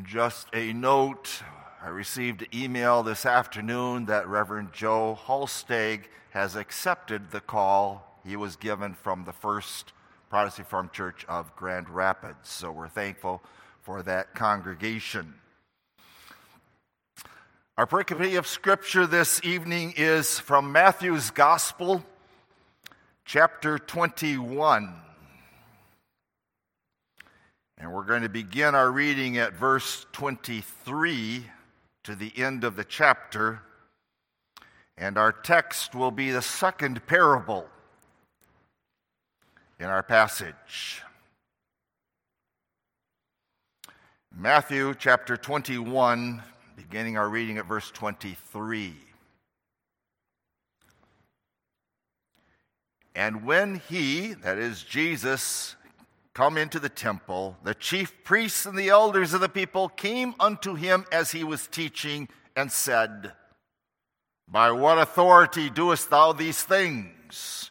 Just a note I received an email this afternoon that Reverend Joe Holstege has accepted the call he was given from the First Protestant Reformed Church of Grand Rapids. So we're thankful for that congregation. Our pericope of scripture this evening is from Matthew's Gospel, chapter 21. And we're going to begin our reading at verse 23 to the end of the chapter. And our text will be the second parable in our passage. Matthew chapter 21, beginning our reading at verse 23. And when he, that is Jesus, come into the temple, the chief priests and the elders of the people came unto him as he was teaching and said, By what authority doest thou these things?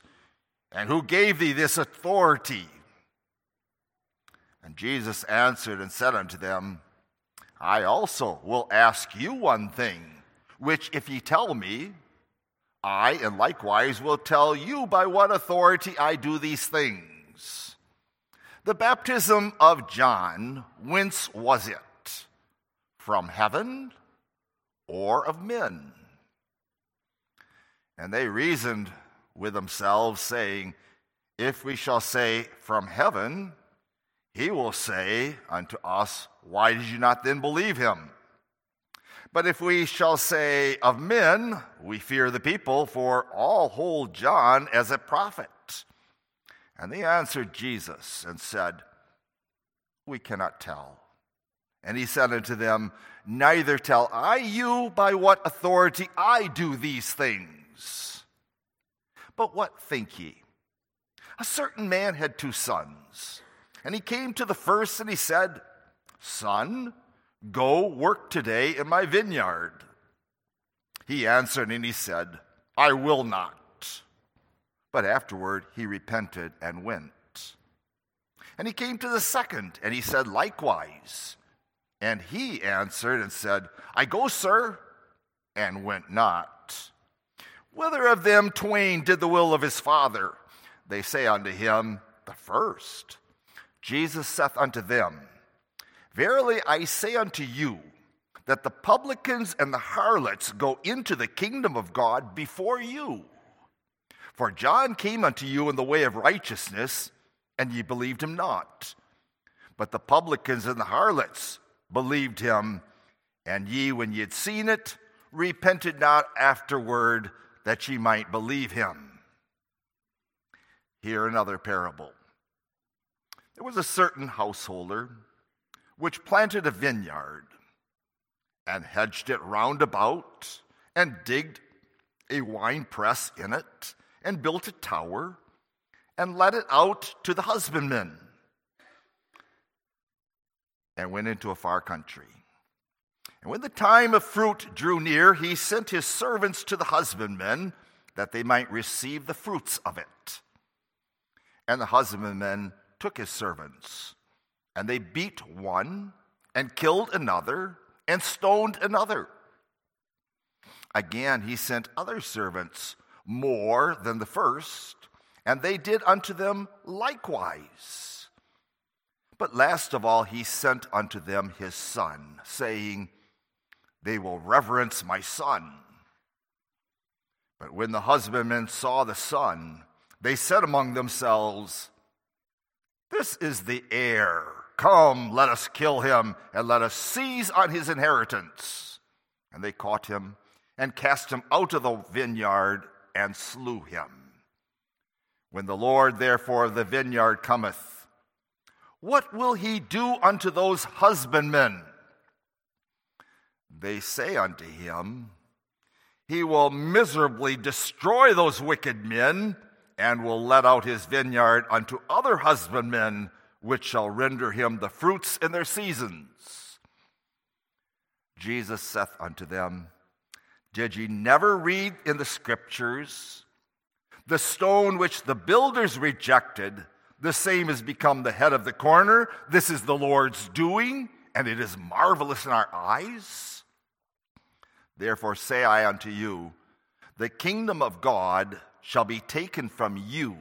And who gave thee this authority? And Jesus answered and said unto them, I also will ask you one thing, which if ye tell me, I and likewise will tell you by what authority I do these things. The baptism of John, whence was it? From heaven or of men? And they reasoned with themselves, saying, If we shall say, From heaven, he will say unto us, Why did you not then believe him? But if we shall say, Of men, we fear the people, for all hold John as a prophet. And they answered Jesus and said, We cannot tell. And he said unto them, Neither tell I you by what authority I do these things. But what think ye? A certain man had two sons. And he came to the first and he said, Son, go work today in my vineyard. He answered and he said, I will not. But afterward he repented and went. And he came to the second, and he said, Likewise. And he answered and said, I go, sir, and went not. Whether of them twain did the will of his father? They say unto him, The first. Jesus saith unto them, Verily I say unto you, that the publicans and the harlots go into the kingdom of God before you. For John came unto you in the way of righteousness, and ye believed him not. But the publicans and the harlots believed him, and ye, when ye had seen it, repented not afterward that ye might believe him. Here another parable. There was a certain householder which planted a vineyard and hedged it round about and digged a wine press in it and built a tower and let it out to the husbandmen and went into a far country. And when the time of fruit drew near, he sent his servants to the husbandmen that they might receive the fruits of it. And the husbandmen took his servants, and they beat one, and killed another, and stoned another. Again, he sent other servants more than the first, and they did unto them likewise. But last of all, he sent unto them his son, saying, They will reverence my son. But when the husbandmen saw the son, they said among themselves, This is the heir. Come, let us kill him, and let us seize on his inheritance. And they caught him and cast him out of the vineyard and slew him. When the Lord therefore of the vineyard cometh, what will he do unto those husbandmen? They say unto him, He will miserably destroy those wicked men, and will let out his vineyard unto other husbandmen, which shall render him the fruits in their seasons. Jesus saith unto them, did ye never read in the scriptures? The stone which the builders rejected, the same has become the head of the corner. This is the Lord's doing, and it is marvelous in our eyes? Therefore say I unto you, the kingdom of God shall be taken from you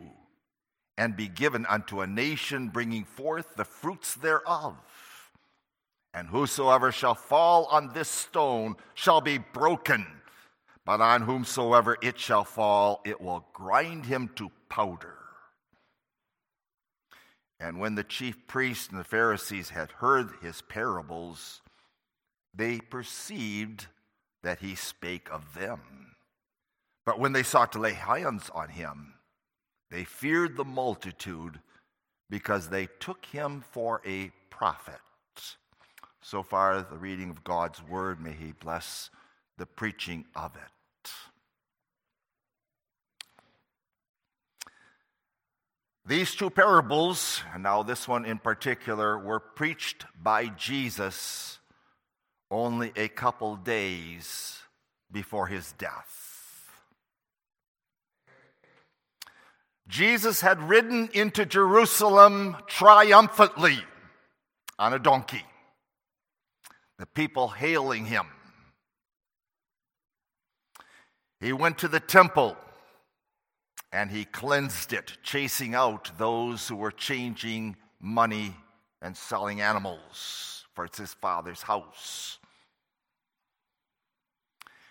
and be given unto a nation bringing forth the fruits thereof. And whosoever shall fall on this stone shall be broken, but on whomsoever it shall fall, it will grind him to powder. And when the chief priests and the Pharisees had heard his parables, they perceived that he spake of them. But when they sought to lay hands on him, they feared the multitude because they took him for a prophet. So far, the reading of God's word, may he bless the preaching of it. These two parables, and now this one in particular, were preached by Jesus only a couple days before his death. Jesus had ridden into Jerusalem triumphantly on a donkey, the people hailing him. He went to the temple and he cleansed it, chasing out those who were changing money and selling animals, for it's his father's house.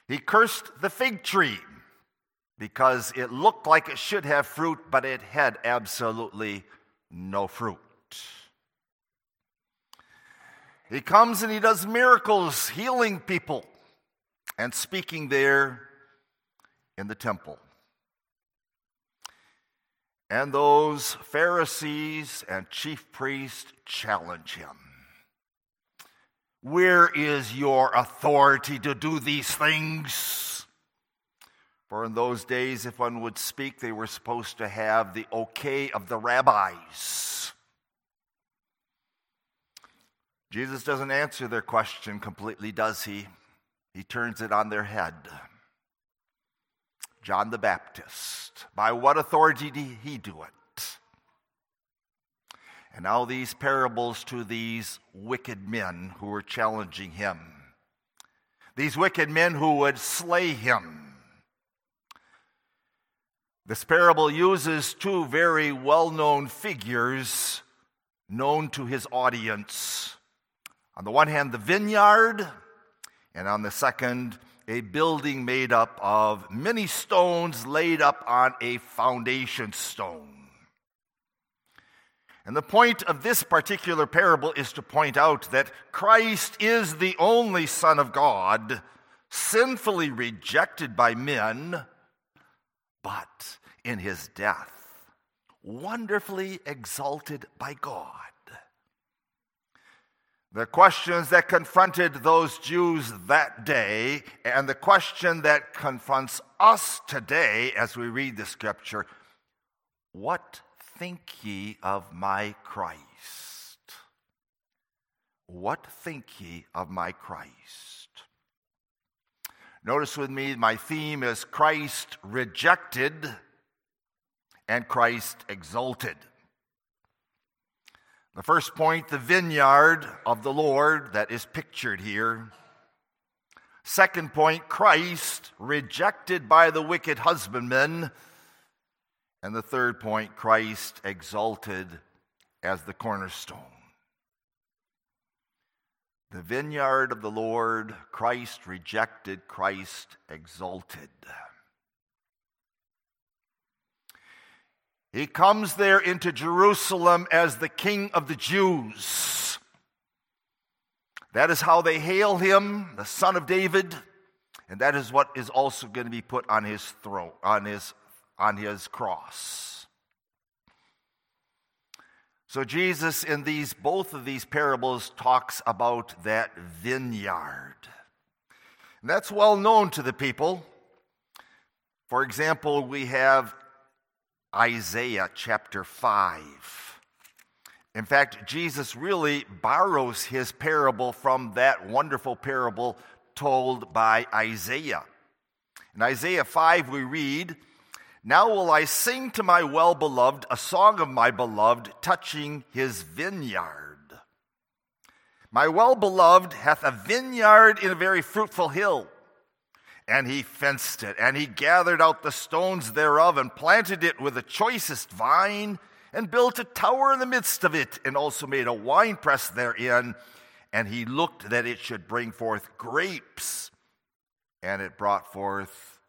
He cursed the fig tree because it looked like it should have fruit, but it had absolutely no fruit. He comes and he does miracles, healing people, and speaking there in the temple. And those Pharisees and chief priests challenge him. Where is your authority to do these things? For in those days, if one would speak, they were supposed to have the okay of the rabbis. Jesus doesn't answer their question completely, does he? He turns it on their head. John the Baptist. By what authority did he do it? And now these parables to these wicked men who were challenging him. These wicked men who would slay him. This parable uses two very well known figures known to his audience. On the one hand, the vineyard, and on the second, a building made up of many stones laid up on a foundation stone. And the point of this particular parable is to point out that Christ is the only Son of God, sinfully rejected by men, but in his death, wonderfully exalted by God. The questions that confronted those Jews that day, and the question that confronts us today as we read the scripture what think ye of my Christ? What think ye of my Christ? Notice with me, my theme is Christ rejected and Christ exalted. The first point, the vineyard of the Lord that is pictured here. Second point, Christ rejected by the wicked husbandman. And the third point, Christ exalted as the cornerstone. The vineyard of the Lord, Christ rejected, Christ exalted. He comes there into Jerusalem as the King of the Jews. That is how they hail him, the Son of David, and that is what is also going to be put on his throne, on his, on his cross. So Jesus, in these both of these parables, talks about that vineyard. And that's well known to the people. For example, we have Isaiah chapter 5. In fact, Jesus really borrows his parable from that wonderful parable told by Isaiah. In Isaiah 5, we read, Now will I sing to my well beloved a song of my beloved touching his vineyard. My well beloved hath a vineyard in a very fruitful hill. And he fenced it, and he gathered out the stones thereof, and planted it with the choicest vine, and built a tower in the midst of it, and also made a winepress therein. And he looked that it should bring forth grapes, and it brought forth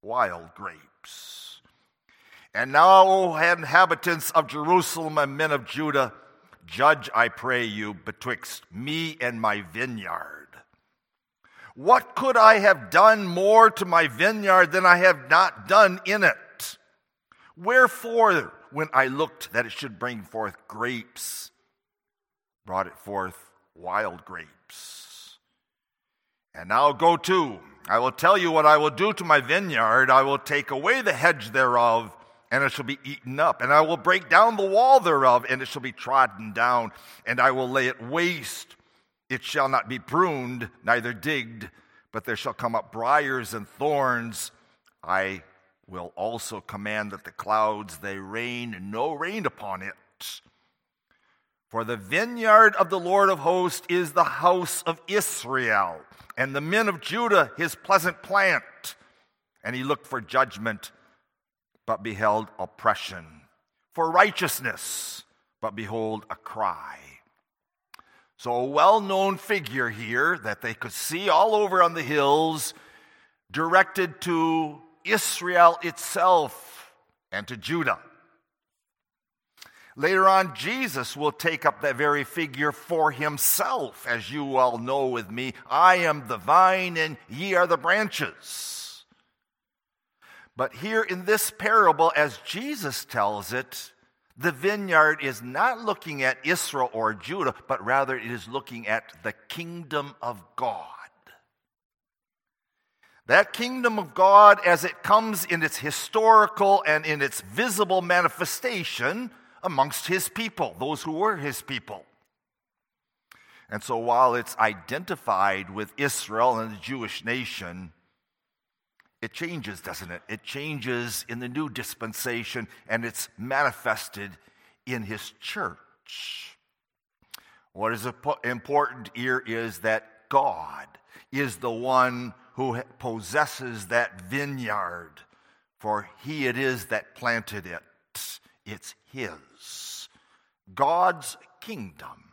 wild grapes. And now, O inhabitants of Jerusalem and men of Judah, Judge, I pray you, betwixt me and my vineyard. What could I have done more to my vineyard than I have not done in it? Wherefore, when I looked that it should bring forth grapes, brought it forth wild grapes. And now go to, I will tell you what I will do to my vineyard. I will take away the hedge thereof and it shall be eaten up. And I will break down the wall thereof, and it shall be trodden down, and I will lay it waste. It shall not be pruned, neither digged, but there shall come up briers and thorns. I will also command that the clouds they rain no rain upon it. For the vineyard of the Lord of hosts is the house of Israel, and the men of Judah his pleasant plant. And he looked for judgment but beheld oppression, for righteousness, but behold a cry. So, a well known figure here that they could see all over on the hills, directed to Israel itself and to Judah. Later on, Jesus will take up that very figure for himself, as you all know with me. I am the vine, and ye are the branches. But here in this parable, as Jesus tells it, the vineyard is not looking at Israel or Judah, but rather it is looking at the kingdom of God. That kingdom of God, as it comes in its historical and in its visible manifestation amongst his people, those who were his people. And so while it's identified with Israel and the Jewish nation, it changes, doesn't it? It changes in the new dispensation and it's manifested in his church. What is important here is that God is the one who possesses that vineyard, for he it is that planted it. It's his. God's kingdom.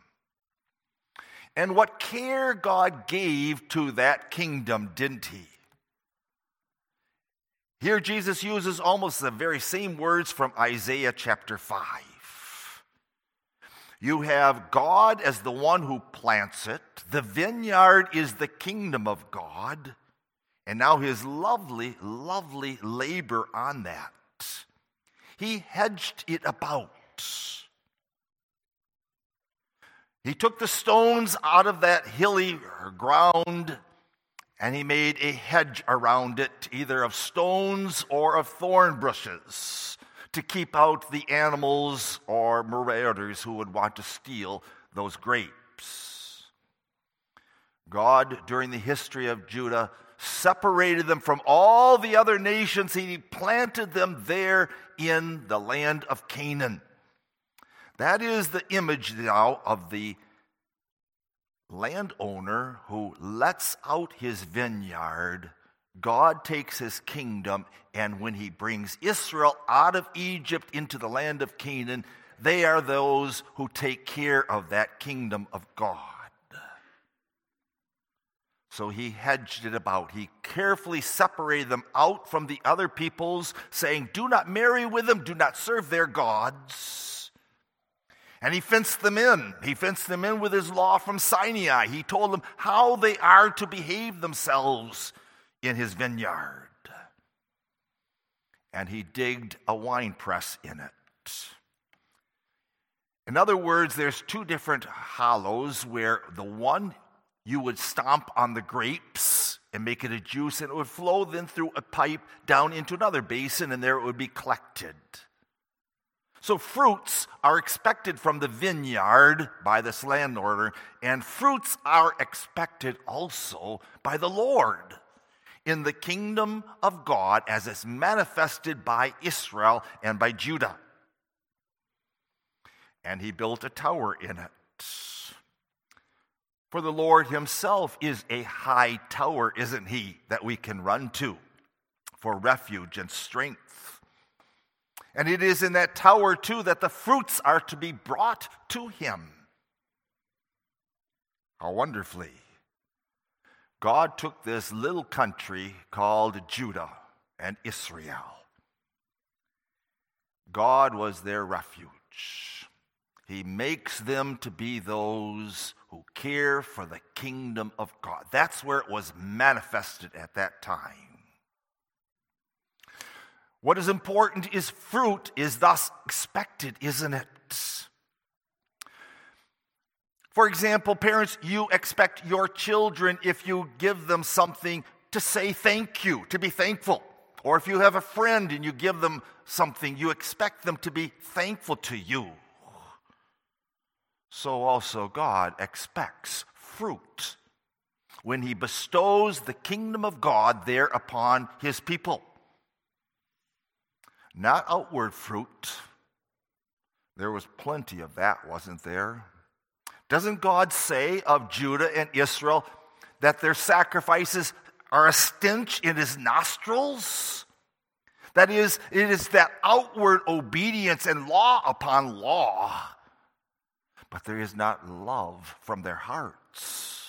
And what care God gave to that kingdom, didn't he? Here, Jesus uses almost the very same words from Isaiah chapter 5. You have God as the one who plants it, the vineyard is the kingdom of God, and now his lovely, lovely labor on that. He hedged it about. He took the stones out of that hilly ground and he made a hedge around it, either of stones or of thorn bushes, to keep out the animals or marauders who would want to steal those grapes. God, during the history of Judah, separated them from all the other nations. He planted them there in the land of Canaan. That is the image now of the landowner who lets out his vineyard, God takes his kingdom, and when he brings Israel out of Egypt into the land of Canaan, they are those who take care of that kingdom of God. So he hedged it about. He carefully separated them out from the other peoples, saying, Do not marry with them, do not serve their gods. And he fenced them in. He fenced them in with his law from Sinai. He told them how they are to behave themselves in his vineyard. And he digged a wine press in it. In other words, there's two different hollows where the one you would stomp on the grapes and make it a juice, and it would flow then through a pipe down into another basin, and there it would be collected. So, fruits are expected from the vineyard by this landowner, and fruits are expected also by the Lord in the kingdom of God as it's manifested by Israel and by Judah. And he built a tower in it. For the Lord Himself is a high tower, isn't He, that we can run to for refuge and strength. And it is in that tower, too, that the fruits are to be brought to Him. How wonderfully. God took this little country called Judah and Israel. God was their refuge. He makes them to be those who care for the kingdom of God. That's where it was manifested at that time. What is important is fruit is thus expected, isn't it? For example, parents, you expect your children, if you give them something, to say thank you, to be thankful. Or if you have a friend and you give them something, you expect them to be thankful to you. So also God expects fruit when he bestows the kingdom of God there upon his people. Not outward fruit. There was plenty of that, wasn't there? Doesn't God say of Judah and Israel that their sacrifices are a stench in his nostrils? That is, it is that outward obedience and law upon law, but there is not love from their hearts.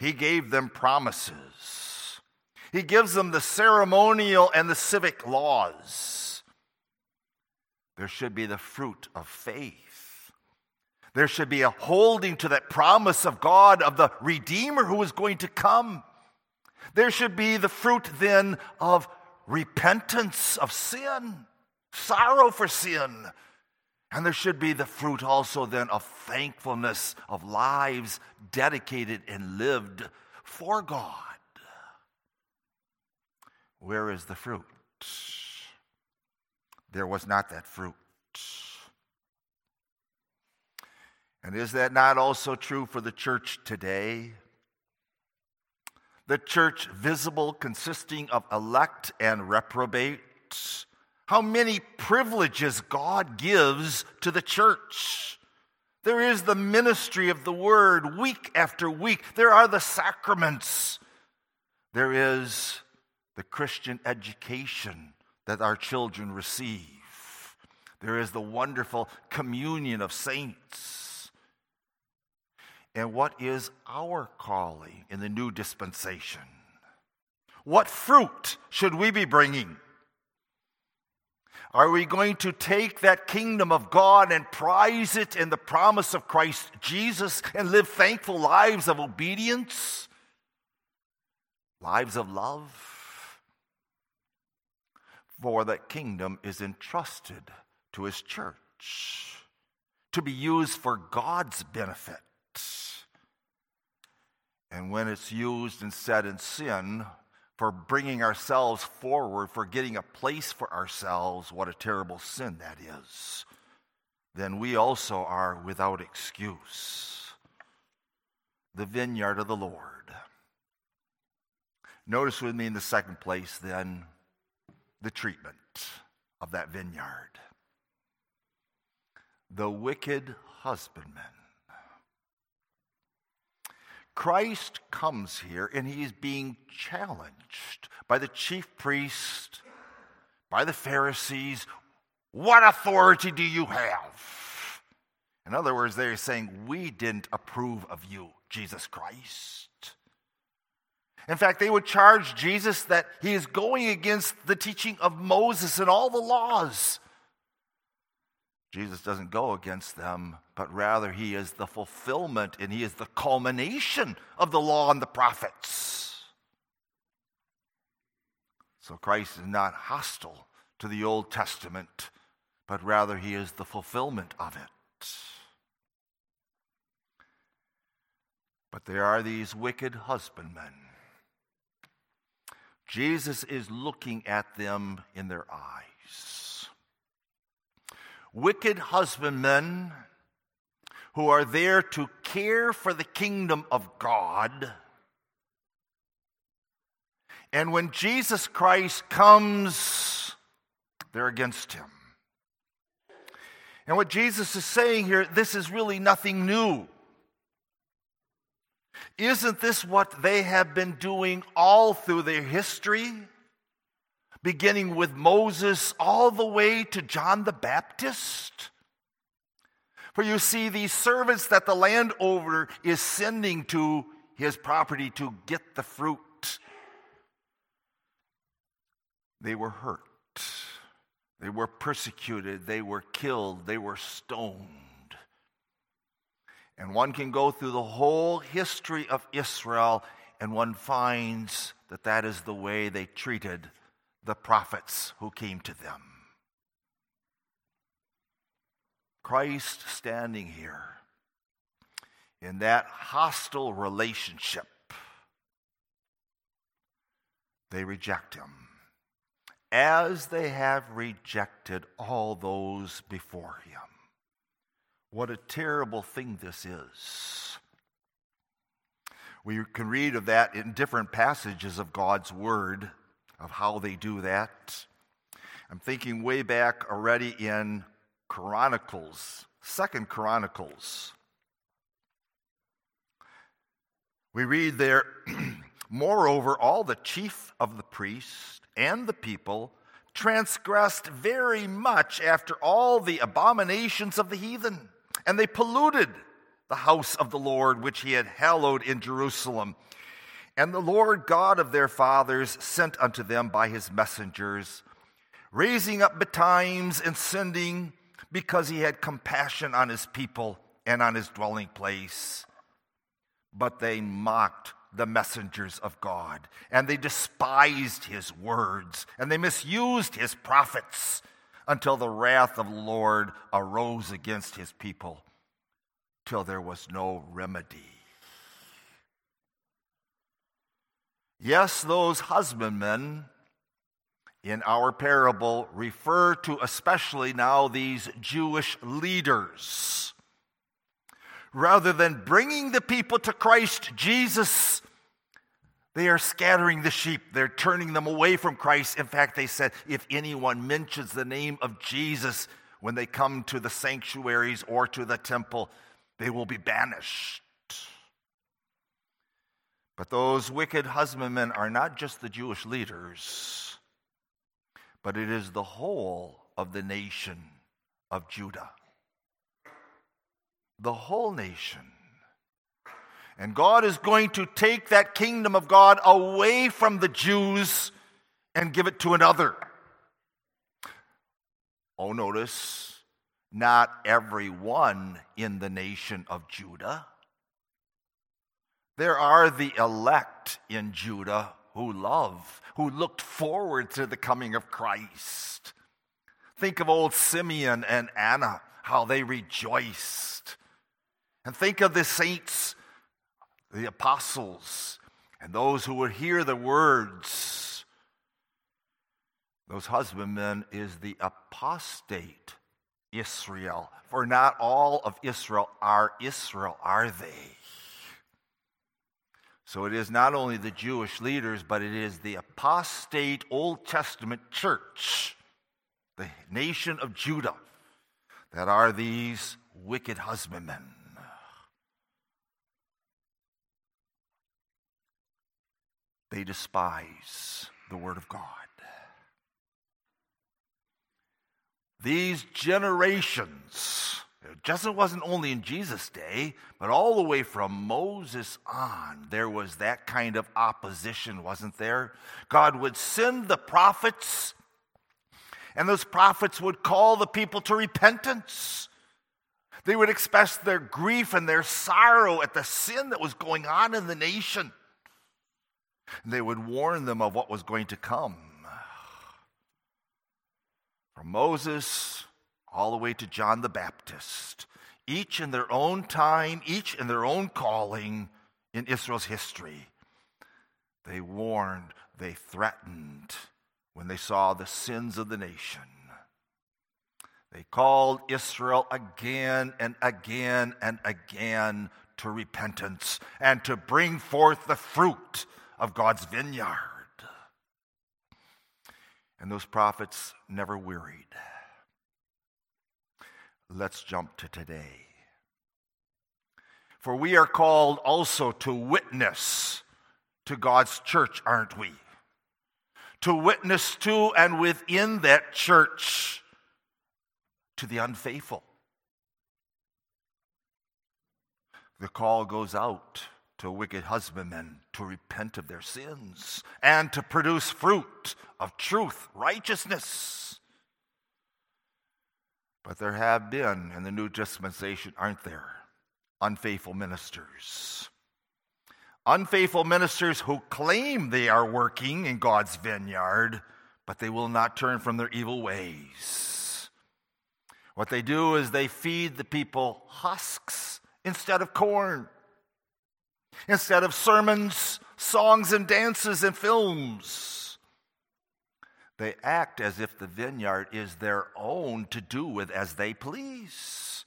He gave them promises. He gives them the ceremonial and the civic laws. There should be the fruit of faith. There should be a holding to that promise of God of the Redeemer who is going to come. There should be the fruit then of repentance of sin, sorrow for sin. And there should be the fruit also then of thankfulness of lives dedicated and lived for God. Where is the fruit? There was not that fruit. And is that not also true for the church today? The church visible, consisting of elect and reprobate. How many privileges God gives to the church. There is the ministry of the word week after week. There are the sacraments. There is the Christian education that our children receive. There is the wonderful communion of saints. And what is our calling in the new dispensation? What fruit should we be bringing? Are we going to take that kingdom of God and prize it in the promise of Christ Jesus and live thankful lives of obedience? Lives of love? For that kingdom is entrusted to his church to be used for God's benefit and when it's used and said in sin for bringing ourselves forward, for getting a place for ourselves, what a terrible sin that is, then we also are without excuse. The vineyard of the Lord. Notice with me in the second place, then, the treatment of that vineyard. The wicked husbandman. Christ comes here and he's being challenged by the chief priest, by the Pharisees. What authority do you have? In other words, they're saying, We didn't approve of you, Jesus Christ. In fact, they would charge Jesus that he is going against the teaching of Moses and all the laws. Jesus doesn't go against them, but rather he is the fulfillment and he is the culmination of the law and the prophets. So Christ is not hostile to the Old Testament, but rather he is the fulfillment of it. But there are these wicked husbandmen. Jesus is looking at them in their eyes wicked husbandmen who are there to care for the kingdom of God. And when Jesus Christ comes, they're against him. And what Jesus is saying here, this is really nothing new. Isn't this what they have been doing all through their history? Beginning with Moses all the way to John the Baptist? For you see, these servants that the landowner is sending to his property to get the fruit, they were hurt. They were persecuted. They were killed. They were stoned. And one can go through the whole history of Israel and one finds that that is the way they treated the prophets who came to them. Christ standing here in that hostile relationship, they reject him as they have rejected all those before him. What a terrible thing this is. We can read of that in different passages of God's Word, of how they do that. I'm thinking way back already in Chronicles, Second Chronicles. We read there, moreover, all the chief of the priests and the people transgressed very much after all the abominations of the heathen and they polluted the house of the Lord, which he had hallowed in Jerusalem. And the Lord God of their fathers sent unto them by his messengers, raising up betimes and sending, because he had compassion on his people and on his dwelling place. But they mocked the messengers of God, and they despised his words, and they misused his prophets until the wrath of the Lord arose against his people, till there was no remedy. Yes, those husbandmen in our parable refer to especially now these Jewish leaders. Rather than bringing the people to Christ Jesus, they are scattering the sheep. They're turning them away from Christ. In fact, they said if anyone mentions the name of Jesus when they come to the sanctuaries or to the temple, they will be banished. But those wicked husbandmen are not just the Jewish leaders, but it is the whole of the nation of Judah. The whole nation. And God is going to take that kingdom of God away from the Jews and give it to another. Oh, notice, not everyone in the nation of Judah. There are the elect in Judah who love, who looked forward to the coming of Christ. Think of old Simeon and Anna, how they rejoiced. And think of the saints the apostles and those who would hear the words. Those husbandmen is the apostate Israel. For not all of Israel are Israel, are they? So it is not only the Jewish leaders, but it is the apostate Old Testament church, the nation of Judah, that are these wicked husbandmen. They despise the Word of God. These generations, it wasn't only in Jesus' day, but all the way from Moses on, there was that kind of opposition, wasn't there? God would send the prophets, and those prophets would call the people to repentance. They would express their grief and their sorrow at the sin that was going on in the nation. They would warn them of what was going to come. From Moses all the way to John the Baptist, each in their own time, each in their own calling in Israel's history. They warned, they threatened when they saw the sins of the nation. They called Israel again and again and again to repentance and to bring forth the fruit of God's vineyard. And those prophets never wearied. Let's jump to today. For we are called also to witness to God's church, aren't we? To witness to and within that church to the unfaithful. The call goes out to wicked husbandmen to repent of their sins and to produce fruit of truth, righteousness. But there have been in the new dispensation, aren't there, unfaithful ministers? Unfaithful ministers who claim they are working in God's vineyard, but they will not turn from their evil ways. What they do is they feed the people husks instead of corn, instead of sermons, songs, and dances and films. They act as if the vineyard is their own to do with as they please.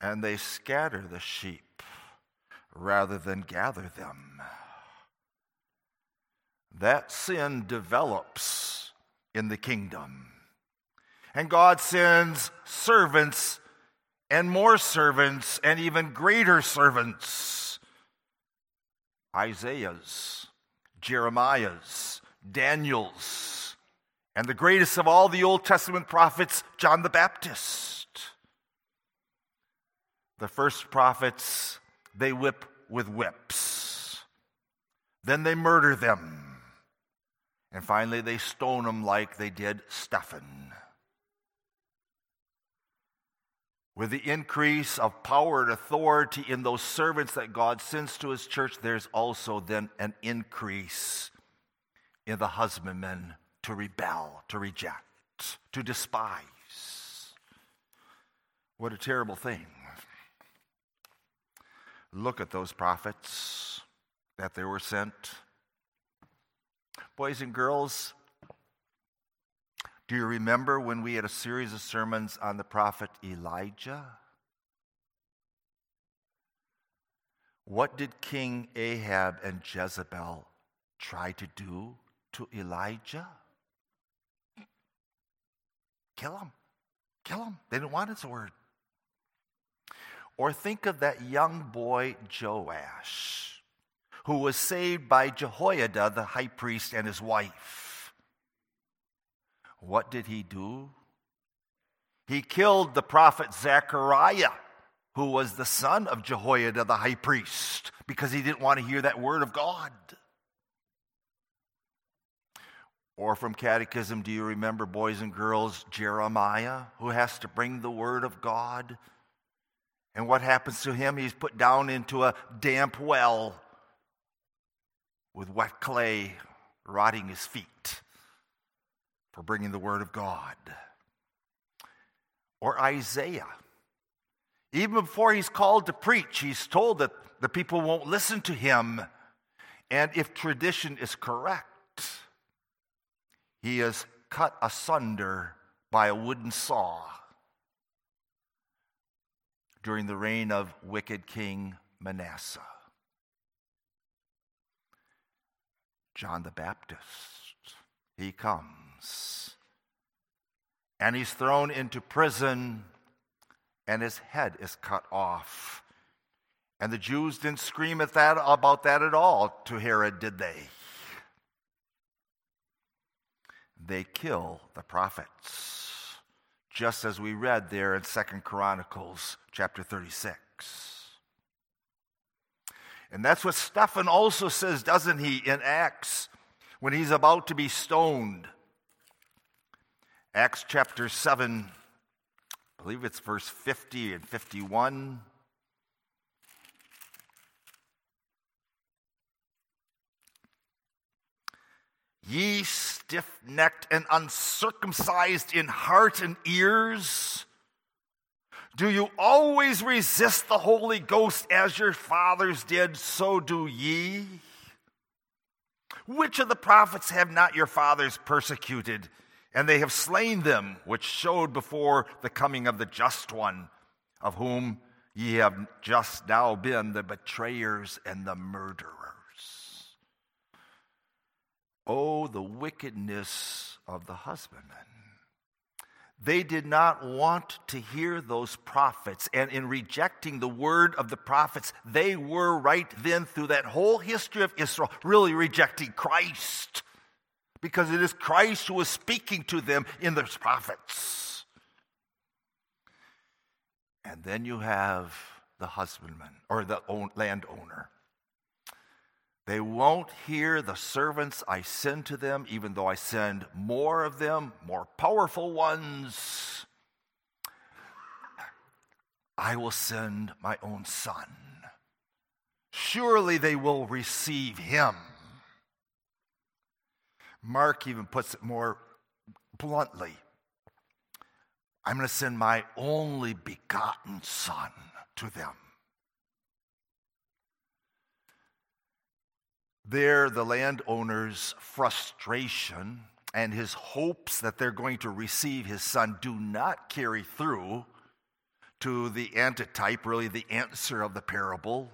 And they scatter the sheep rather than gather them. That sin develops in the kingdom. And God sends servants and more servants and even greater servants Isaiah's, Jeremiah's, Daniel's, and the greatest of all the Old Testament prophets, John the Baptist. The first prophets, they whip with whips. Then they murder them. And finally, they stone them like they did Stephen. With the increase of power and authority in those servants that God sends to his church, there's also then an increase in the husbandmen to rebel, to reject, to despise. What a terrible thing. Look at those prophets that they were sent. Boys and girls, do you remember when we had a series of sermons on the prophet Elijah? What did King Ahab and Jezebel try to do to Elijah? Kill him. Kill him. They didn't want his word. Or think of that young boy Joash, who was saved by Jehoiada, the high priest, and his wife. What did he do? He killed the prophet Zechariah, who was the son of Jehoiada the high priest, because he didn't want to hear that word of God. Or from Catechism, do you remember, boys and girls, Jeremiah, who has to bring the word of God? And what happens to him? He's put down into a damp well with wet clay rotting his feet for bringing the word of God. Or Isaiah. Even before he's called to preach, he's told that the people won't listen to him. And if tradition is correct, he is cut asunder by a wooden saw during the reign of wicked King Manasseh. John the Baptist, he comes and he's thrown into prison, and his head is cut off. And the Jews didn't scream at that about that at all to Herod, did they? They kill the prophets, just as we read there in Second Chronicles chapter 36. And that's what Stephen also says, doesn't he, in Acts, when he's about to be stoned. Acts chapter 7, I believe it's verse 50 and 51. Ye stiff necked and uncircumcised in heart and ears, do you always resist the Holy Ghost as your fathers did, so do ye? Which of the prophets have not your fathers persecuted? And they have slain them, which showed before the coming of the just one, of whom ye have just now been the betrayers and the murderers. Oh, the wickedness of the husbandman. They did not want to hear those prophets. And in rejecting the word of the prophets, they were right then, through that whole history of Israel, really rejecting Christ. Because it is Christ who is speaking to them in those prophets. And then you have the husbandman or the landowner. They won't hear the servants I send to them, even though I send more of them, more powerful ones. I will send my own son. Surely they will receive him. Mark even puts it more bluntly I'm going to send my only begotten son to them. There, the landowner's frustration and his hopes that they're going to receive his son do not carry through to the antitype, really the answer of the parable.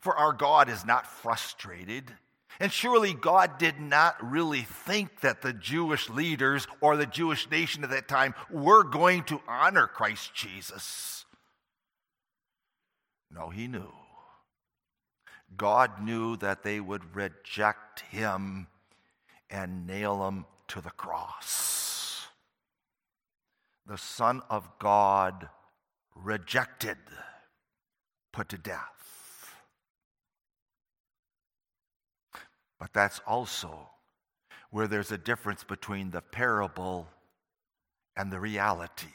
For our God is not frustrated. And surely God did not really think that the Jewish leaders or the Jewish nation at that time were going to honor Christ Jesus. No, he knew. God knew that they would reject him and nail him to the cross. The Son of God rejected, put to death. But that's also where there's a difference between the parable and the reality.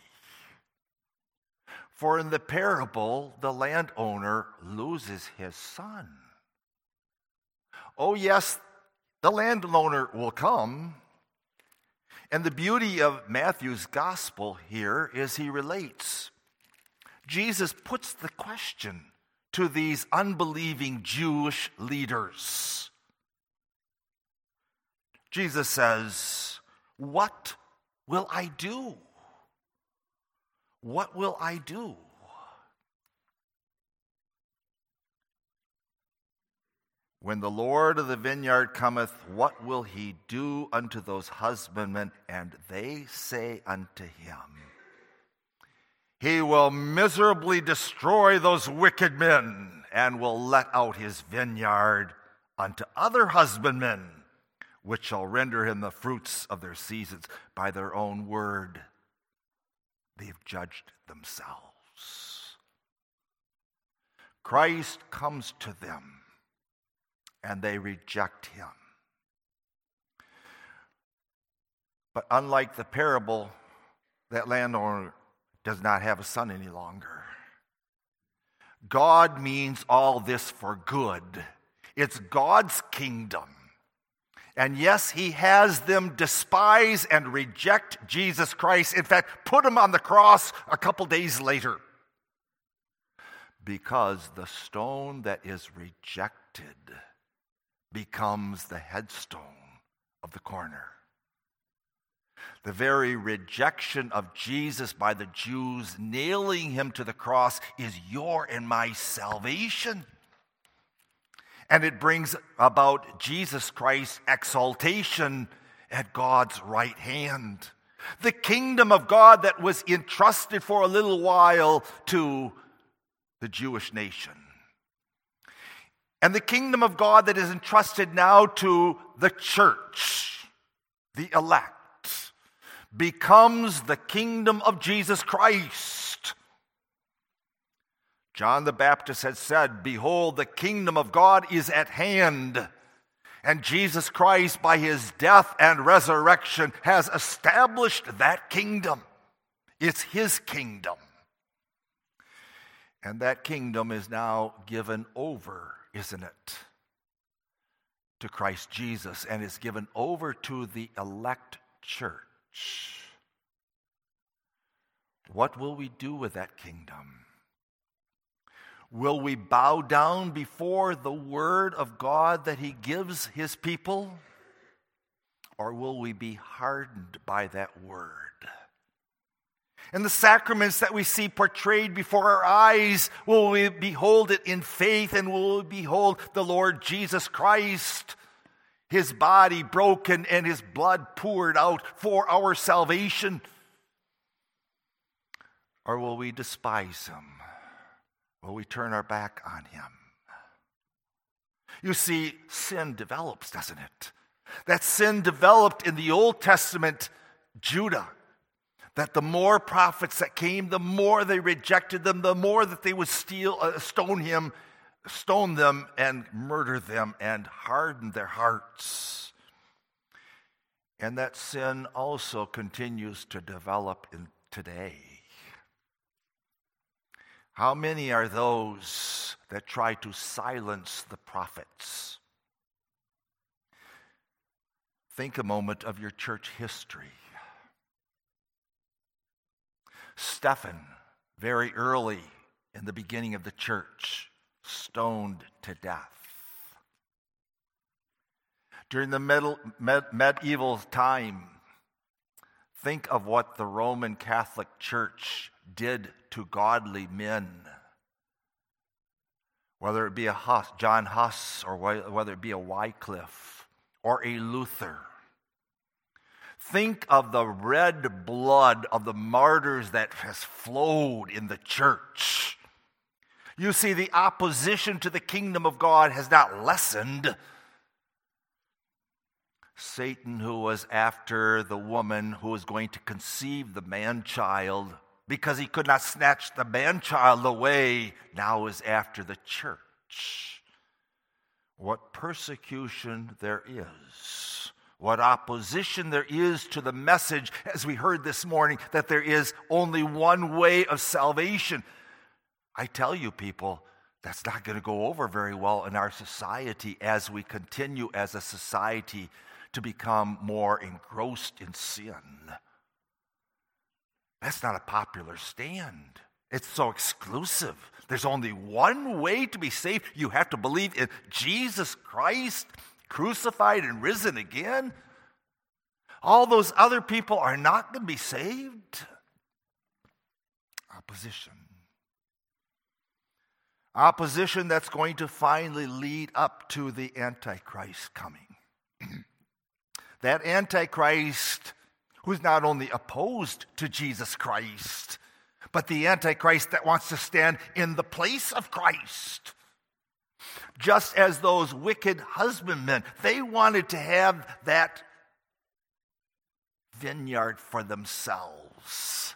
For in the parable, the landowner loses his son. Oh, yes, the landowner will come. And the beauty of Matthew's gospel here is he relates. Jesus puts the question to these unbelieving Jewish leaders. Jesus says, What will I do? What will I do? When the Lord of the vineyard cometh, what will he do unto those husbandmen? And they say unto him, He will miserably destroy those wicked men, and will let out his vineyard unto other husbandmen, which shall render him the fruits of their seasons by their own word. They've judged themselves. Christ comes to them and they reject him. But unlike the parable, that landowner does not have a son any longer. God means all this for good. It's God's kingdom. And yes, he has them despise and reject Jesus Christ. In fact, put him on the cross a couple days later. Because the stone that is rejected becomes the headstone of the corner. The very rejection of Jesus by the Jews, nailing him to the cross, is your and my salvation. And it brings about Jesus Christ's exaltation at God's right hand. The kingdom of God that was entrusted for a little while to the Jewish nation and the kingdom of God that is entrusted now to the church, the elect, becomes the kingdom of Jesus Christ. John the Baptist had said, Behold, the kingdom of God is at hand. And Jesus Christ, by his death and resurrection, has established that kingdom. It's his kingdom. And that kingdom is now given over isn't it? To Christ Jesus and is given over to the elect church. What will we do with that kingdom? Will we bow down before the word of God that he gives his people? Or will we be hardened by that word? and the sacraments that we see portrayed before our eyes, will we behold it in faith and will we behold the Lord Jesus Christ, his body broken and his blood poured out for our salvation? Or will we despise him? Will we turn our back on him? You see, sin develops, doesn't it? That sin developed in the Old Testament Judah. That the more prophets that came, the more they rejected them, the more that they would steal, uh, stone him, stone them, and murder them, and harden their hearts. And that sin also continues to develop in today. How many are those that try to silence the prophets? Think a moment of your church history. Stephen, very early in the beginning of the church, stoned to death. During the med- med- medieval time, think of what the Roman Catholic Church did to godly men. Whether it be a Huss, John Huss or whether it be a Wycliffe or a Luther. Think of the red blood of the martyrs that has flowed in the church. You see, the opposition to the kingdom of God has not lessened. Satan, who was after the woman who was going to conceive the man child because he could not snatch the man child away, now is after the church. What persecution there is what opposition there is to the message, as we heard this morning, that there is only one way of salvation. I tell you, people, that's not going to go over very well in our society as we continue as a society to become more engrossed in sin. That's not a popular stand. It's so exclusive. There's only one way to be saved. You have to believe in Jesus Christ crucified and risen again, all those other people are not going to be saved. Opposition. Opposition that's going to finally lead up to the Antichrist coming. that Antichrist who's not only opposed to Jesus Christ, but the Antichrist that wants to stand in the place of Christ just as those wicked husbandmen. They wanted to have that vineyard for themselves.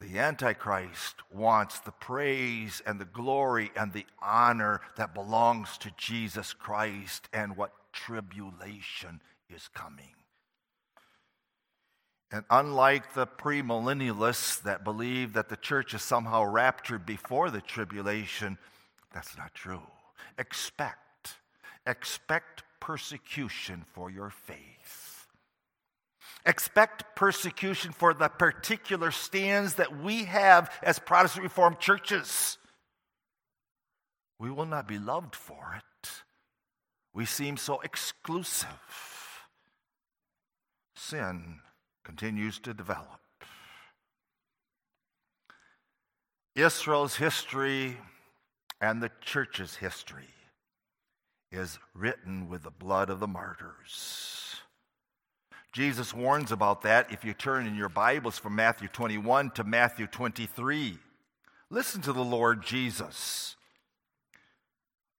The Antichrist wants the praise and the glory and the honor that belongs to Jesus Christ and what tribulation is coming. And unlike the premillennialists that believe that the church is somehow raptured before the tribulation, that's not true. Expect, expect persecution for your faith. Expect persecution for the particular stands that we have as Protestant Reformed churches. We will not be loved for it. We seem so exclusive. Sin continues to develop. Israel's history and the church's history is written with the blood of the martyrs. Jesus warns about that if you turn in your Bibles from Matthew 21 to Matthew 23. Listen to the Lord Jesus.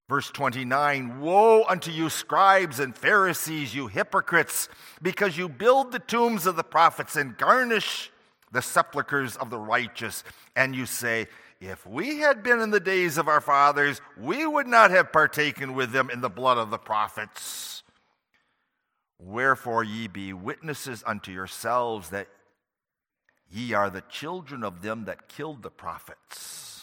Verse 29 Woe unto you, scribes and Pharisees, you hypocrites, because you build the tombs of the prophets and garnish the sepulchres of the righteous, and you say, if we had been in the days of our fathers, we would not have partaken with them in the blood of the prophets. Wherefore ye be witnesses unto yourselves that ye are the children of them that killed the prophets.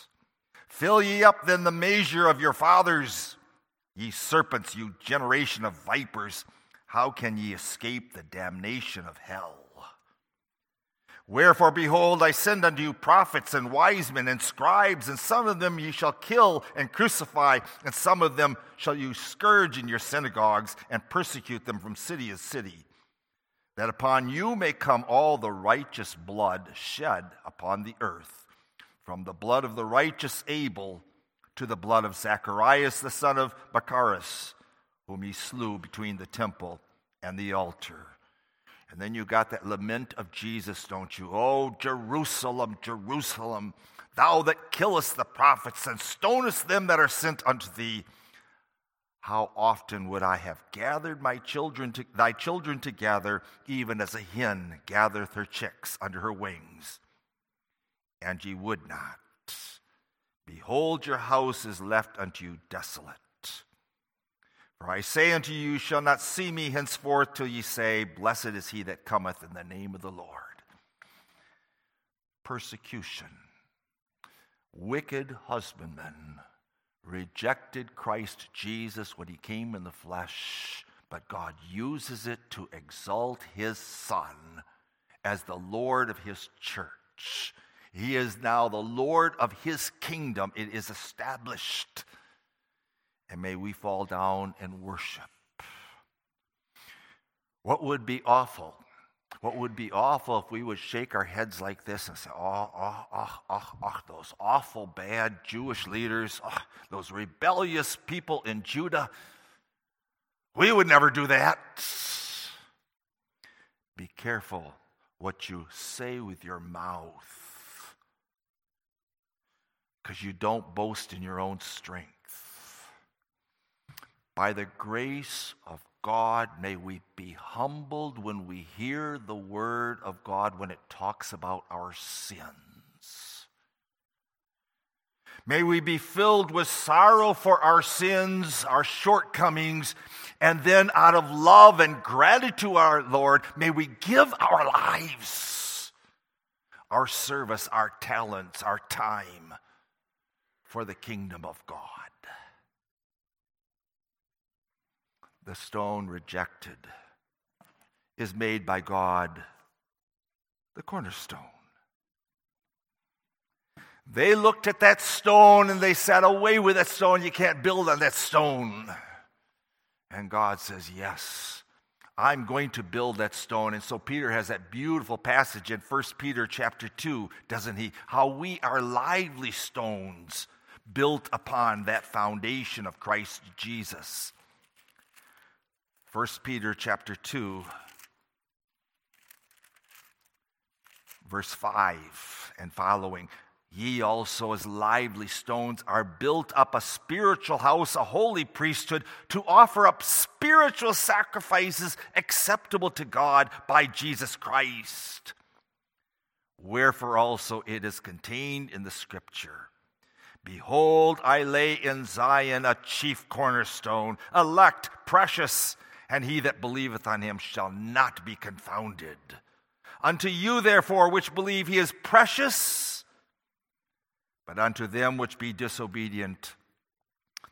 Fill ye up then the measure of your fathers, ye serpents, you generation of vipers. How can ye escape the damnation of hell? Wherefore, behold, I send unto you prophets and wise men and scribes, and some of them ye shall kill and crucify, and some of them shall you scourge in your synagogues and persecute them from city to city, that upon you may come all the righteous blood shed upon the earth, from the blood of the righteous Abel to the blood of Zacharias the son of Barachias, whom he slew between the temple and the altar. And then you got that lament of Jesus, don't you? Oh, Jerusalem, Jerusalem, thou that killest the prophets and stonest them that are sent unto thee. How often would I have gathered my children to, thy children together, even as a hen gathereth her chicks under her wings, and ye would not. Behold, your house is left unto you desolate. For I say unto you, you shall not see me henceforth till ye say, Blessed is he that cometh in the name of the Lord. Persecution. Wicked husbandmen rejected Christ Jesus when he came in the flesh, but God uses it to exalt his Son as the Lord of his church. He is now the Lord of his kingdom, it is established and may we fall down and worship. What would be awful? What would be awful if we would shake our heads like this and say, oh, oh, oh, oh, oh those awful bad Jewish leaders, oh, those rebellious people in Judah. We would never do that. Be careful what you say with your mouth because you don't boast in your own strength. By the grace of God, may we be humbled when we hear the word of God when it talks about our sins. May we be filled with sorrow for our sins, our shortcomings, and then out of love and gratitude to our Lord, may we give our lives, our service, our talents, our time for the kingdom of God. the stone rejected is made by God the cornerstone. They looked at that stone and they said, Away with that stone, you can't build on that stone. And God says, Yes, I'm going to build that stone. And so Peter has that beautiful passage in 1 Peter chapter 2, doesn't he? How we are lively stones built upon that foundation of Christ Jesus. 1 Peter chapter 2 verse 5 and following Ye also, as lively stones, are built up a spiritual house, a holy priesthood, to offer up spiritual sacrifices acceptable to God by Jesus Christ. Wherefore also it is contained in the scripture Behold, I lay in Zion a chief cornerstone, elect, precious and he that believeth on him shall not be confounded. Unto you, therefore, which believe he is precious, but unto them which be disobedient,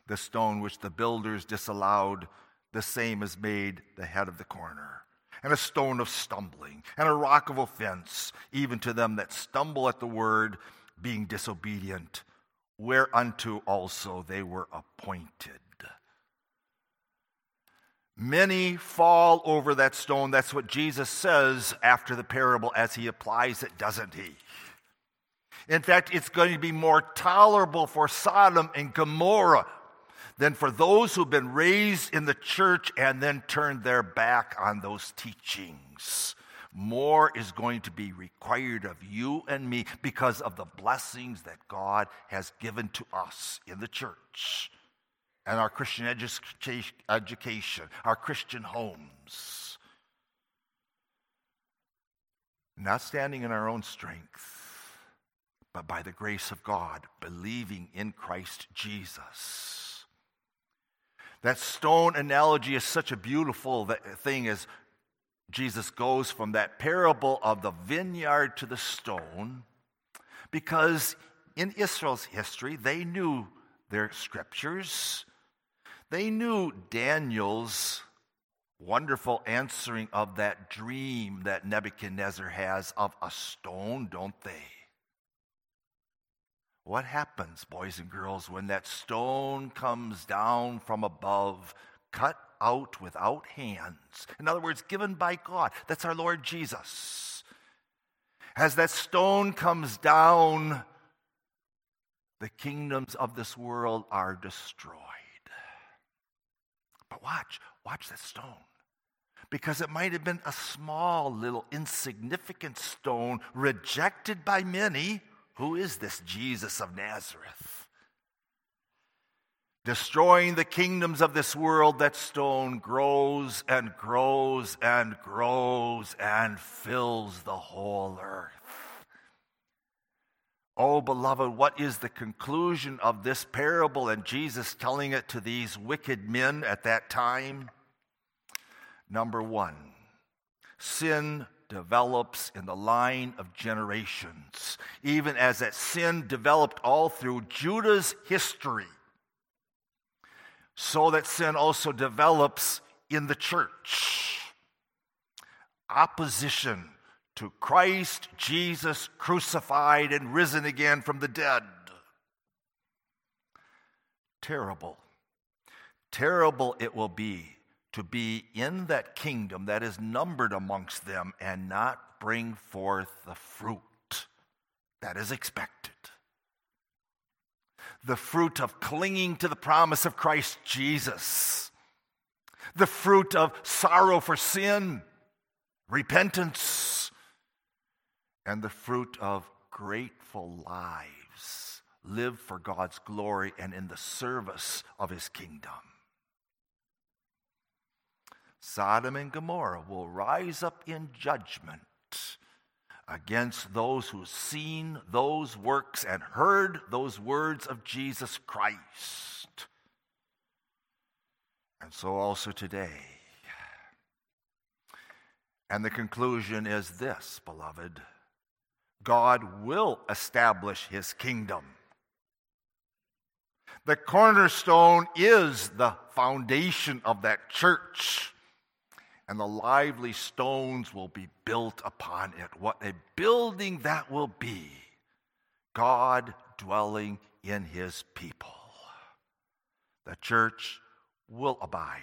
the stone which the builders disallowed, the same is made the head of the corner, and a stone of stumbling, and a rock of offense, even to them that stumble at the word, being disobedient, whereunto also they were appointed. Many fall over that stone. That's what Jesus says after the parable as he applies it, doesn't he? In fact, it's going to be more tolerable for Sodom and Gomorrah than for those who've been raised in the church and then turned their back on those teachings. More is going to be required of you and me because of the blessings that God has given to us in the church and our Christian edu- education, our Christian homes. Not standing in our own strength, but by the grace of God, believing in Christ Jesus. That stone analogy is such a beautiful thing as Jesus goes from that parable of the vineyard to the stone, because in Israel's history, they knew their scriptures. They knew Daniel's wonderful answering of that dream that Nebuchadnezzar has of a stone, don't they? What happens, boys and girls, when that stone comes down from above, cut out without hands? In other words, given by God. That's our Lord Jesus. As that stone comes down, the kingdoms of this world are destroyed. But watch, watch that stone. because it might have been a small, little, insignificant stone rejected by many. Who is this Jesus of Nazareth? Destroying the kingdoms of this world, that stone grows and grows and grows and fills the whole earth. Oh, beloved, what is the conclusion of this parable and Jesus telling it to these wicked men at that time? Number one, sin develops in the line of generations, even as that sin developed all through Judah's history. So that sin also develops in the church. Opposition to Christ Jesus crucified and risen again from the dead. Terrible. Terrible it will be to be in that kingdom that is numbered amongst them and not bring forth the fruit that is expected. The fruit of clinging to the promise of Christ Jesus, the fruit of sorrow for sin, repentance, and the fruit of grateful lives lived for God's glory and in the service of his kingdom. Sodom and Gomorrah will rise up in judgment against those who've seen those works and heard those words of Jesus Christ. And so also today. And the conclusion is this, beloved God will establish his kingdom. The cornerstone is the foundation of that church and the lively stones will be built upon it. What a building that will be! God dwelling in his people. The church will abide.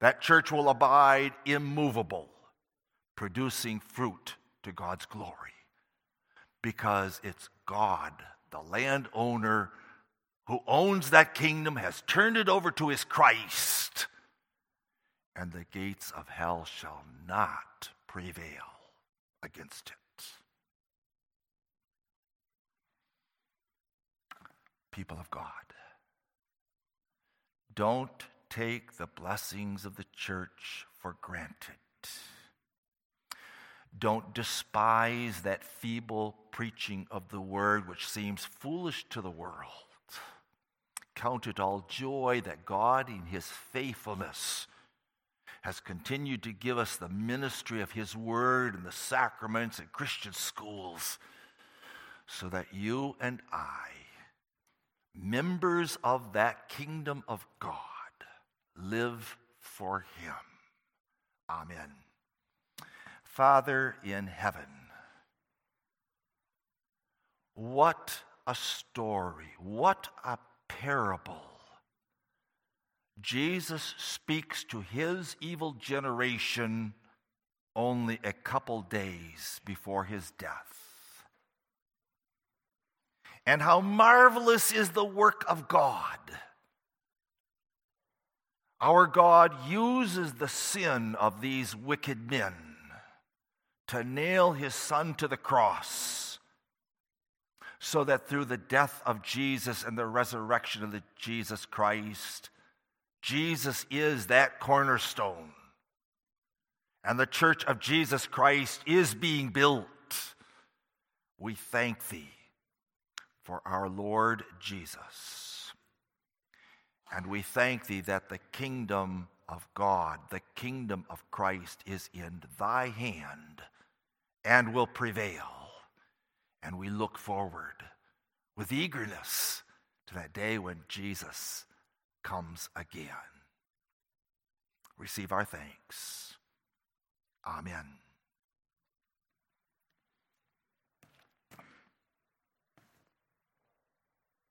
That church will abide immovable, producing fruit to God's glory. Because it's God, the landowner, who owns that kingdom, has turned it over to his Christ and the gates of hell shall not prevail against it. People of God, don't take the blessings of the church for granted. Don't despise that feeble preaching of the word which seems foolish to the world. Count it all joy that God, in his faithfulness, has continued to give us the ministry of His Word and the sacraments and Christian schools so that you and I, members of that kingdom of God, live for Him. Amen. Father in heaven, what a story, what a parable Jesus speaks to his evil generation only a couple days before his death. And how marvelous is the work of God! Our God uses the sin of these wicked men to nail his son to the cross so that through the death of Jesus and the resurrection of the Jesus Christ, Jesus is that cornerstone. And the church of Jesus Christ is being built. We thank thee for our Lord Jesus. And we thank thee that the kingdom of God, the kingdom of Christ, is in thy hand and will prevail. And we look forward with eagerness to that day when Jesus comes again. Receive our thanks. Amen.